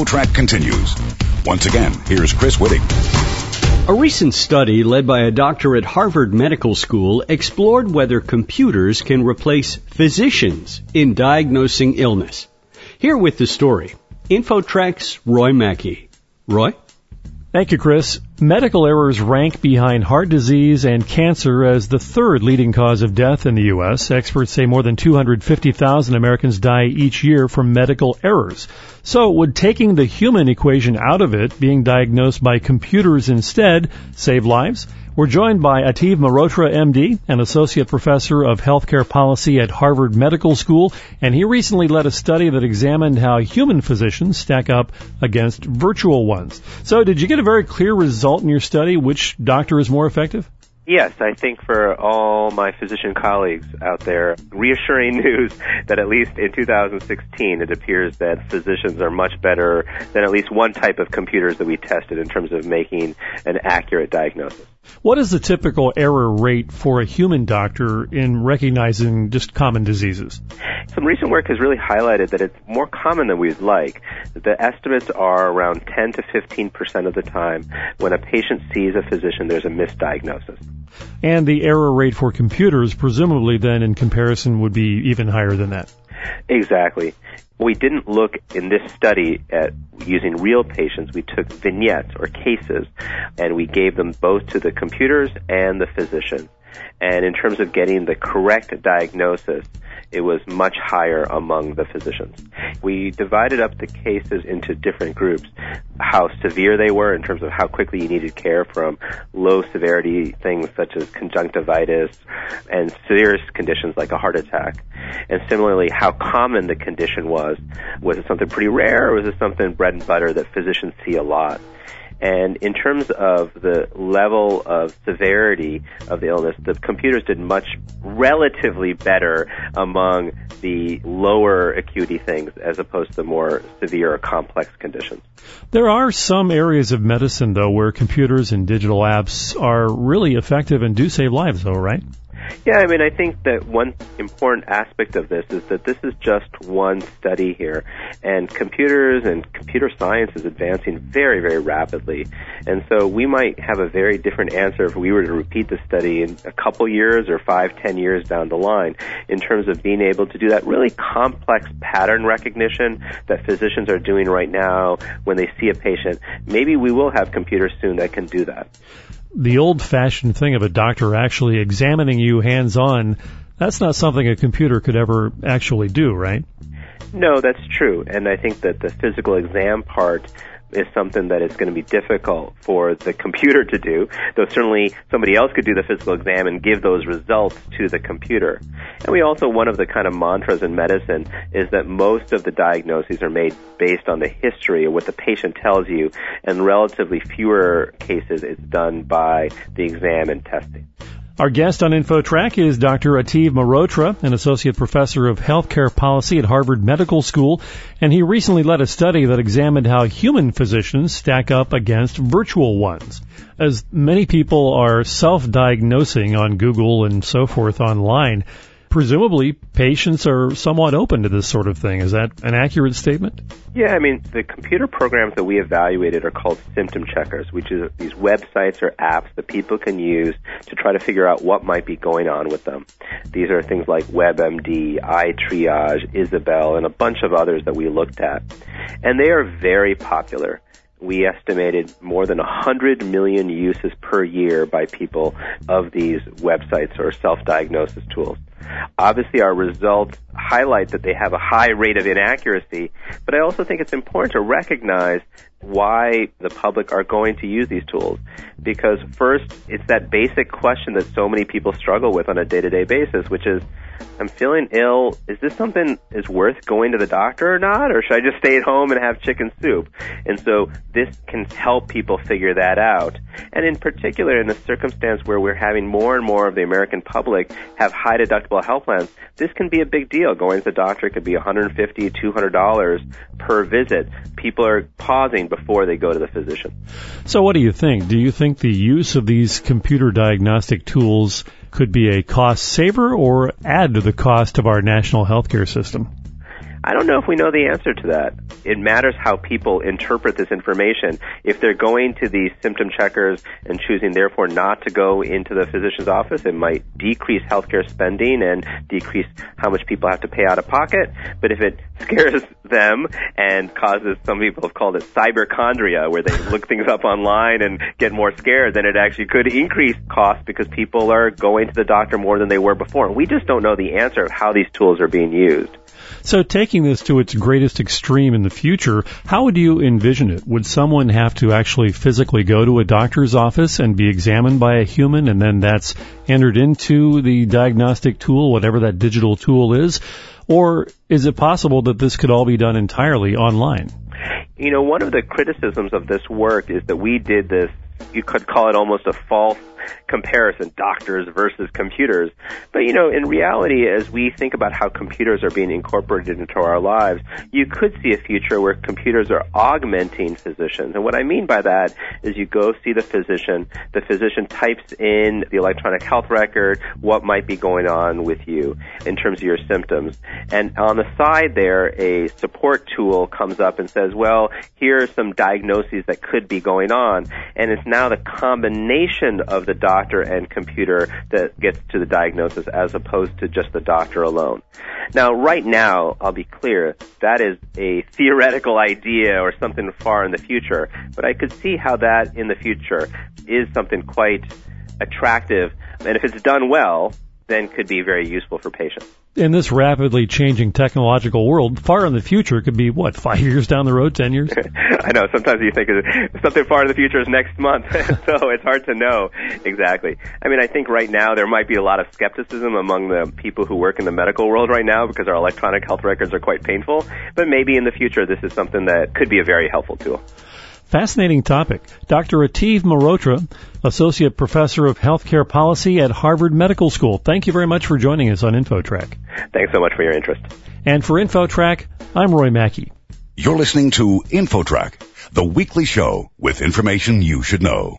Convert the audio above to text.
InfoTrack continues. Once again, here's Chris Whitting. A recent study led by a doctor at Harvard Medical School explored whether computers can replace physicians in diagnosing illness. Here with the story, InfoTrack's Roy Mackey. Roy? Thank you, Chris. Medical errors rank behind heart disease and cancer as the third leading cause of death in the U.S. Experts say more than 250,000 Americans die each year from medical errors. So would taking the human equation out of it, being diagnosed by computers instead, save lives? We're joined by Ateev Mehrotra, MD, an associate professor of healthcare policy at Harvard Medical School, and he recently led a study that examined how human physicians stack up against virtual ones. So, did you get a very clear result in your study? Which doctor is more effective? Yes, I think for all my physician colleagues out there, reassuring news that at least in 2016 it appears that physicians are much better than at least one type of computers that we tested in terms of making an accurate diagnosis. What is the typical error rate for a human doctor in recognizing just common diseases? Some recent work has really highlighted that it's more common than we'd like. The estimates are around 10 to 15 percent of the time when a patient sees a physician, there's a misdiagnosis. And the error rate for computers, presumably then in comparison, would be even higher than that. Exactly. We didn't look in this study at using real patients. We took vignettes or cases and we gave them both to the computers and the physician. And in terms of getting the correct diagnosis, it was much higher among the physicians. We divided up the cases into different groups, how severe they were in terms of how quickly you needed care from low severity things such as conjunctivitis and serious conditions like a heart attack. And similarly, how common the condition was. Was it something pretty rare or was it something bread and butter that physicians see a lot? And in terms of the level of severity of the illness, the computers did much relatively better among the lower acuity things as opposed to the more severe or complex conditions. There are some areas of medicine, though, where computers and digital apps are really effective and do save lives, though, right? Yeah, I mean, I think that one important aspect of this is that this is just one study here, and computers and computer science is advancing very, very rapidly. And so we might have a very different answer if we were to repeat the study in a couple years or five, ten years down the line in terms of being able to do that really complex pattern recognition that physicians are doing right now when they see a patient. Maybe we will have computers soon that can do that the old fashioned thing of a doctor actually examining you hands on, that's not something a computer could ever actually do, right? No, that's true. And I think that the physical exam part is something that is going to be difficult for the computer to do, though certainly somebody else could do the physical exam and give those results to the computer. And we also, one of the kind of mantras in medicine is that most of the diagnoses are made based on the history of what the patient tells you, and relatively fewer cases is done by the exam and testing. Our guest on InfoTrack is Dr. Ateev Mehrotra, an associate professor of healthcare policy at Harvard Medical School, and he recently led a study that examined how human physicians stack up against virtual ones. As many people are self-diagnosing on Google and so forth online, presumably patients are somewhat open to this sort of thing. Is that an accurate statement? Yeah, I mean, the computer programs that we evaluated are called symptom checkers, which is these websites or apps that people can use to try to figure out what might be going on with them. These are things like WebMD, iTriage, Isabel, and a bunch of others that we looked at. And they are very popular we estimated more than 100 million uses per year by people of these websites or self-diagnosis tools. Obviously, our results highlight that they have a high rate of inaccuracy, but I also think it's important to recognize why the public are going to use these tools. Because first, it's that basic question that so many people struggle with on a day-to-day basis, which is, I'm feeling ill. Is this something is worth going to the doctor or not? Or should I just stay at home and have chicken soup? And so this can help people figure that out. And in particular, in the circumstance where we're having more and more of the American public have high deductible health plans, this can be a big deal. Going to the doctor could be $150, $200 per visit. People are pausing before they go to the physician. So what do you think? Do you think the use of these computer diagnostic tools could be a cost saver or add to the cost of our national healthcare system? I don't know if we know the answer to that. It matters how people interpret this information. If they're going to these symptom checkers and choosing therefore not to go into the physician's office, it might decrease healthcare spending and decrease how much people have to pay out of pocket. But if it scares them and causes, some people have called it cyberchondria, where they look things up online and get more scared, then it actually could increase costs because people are going to the doctor more than they were before. We just don't know the answer of how these tools are being used. So taking this to its greatest extreme in the future, how would you envision it? Would someone have to actually physically go to a doctor's office and be examined by a human and then that's entered into the diagnostic tool, whatever that digital tool is? Or is it possible that this could all be done entirely online? You know, one of the criticisms of this work is that we did this, you could call it almost a false comparison, doctors versus computers. But you know, in reality, as we think about how computers are being incorporated into our lives, you could see a future where computers are augmenting physicians. And what I mean by that is you go see the physician, the physician types in the electronic health record what might be going on with you in terms of your symptoms. And on the side there, a support tool comes up and says, well, here are some diagnoses that could be going on. And it's now the combination of the doctor and computer that gets to the diagnosis as opposed to just the doctor alone. Now, right now, I'll be clear, that is a theoretical idea or something far in the future, but I could see how that in the future is something quite attractive, and if it's done well, then could be very useful for patients in this rapidly changing technological world, far in the future could be what five years down the road, ten years. I know. Sometimes you think something far in the future is next month, so it's hard to know exactly. I mean, I think right now there might be a lot of skepticism among the people who work in the medical world right now because our electronic health records are quite painful. But maybe in the future, this is something that could be a very helpful tool. Fascinating topic. Dr. Ateev Mehrotra, Associate Professor of Healthcare Policy at Harvard Medical School. Thank you very much for joining us on InfoTrack. Thanks so much for your interest. And for InfoTrack, I'm Roy Mackey. You're listening to InfoTrack, the weekly show with information you should know.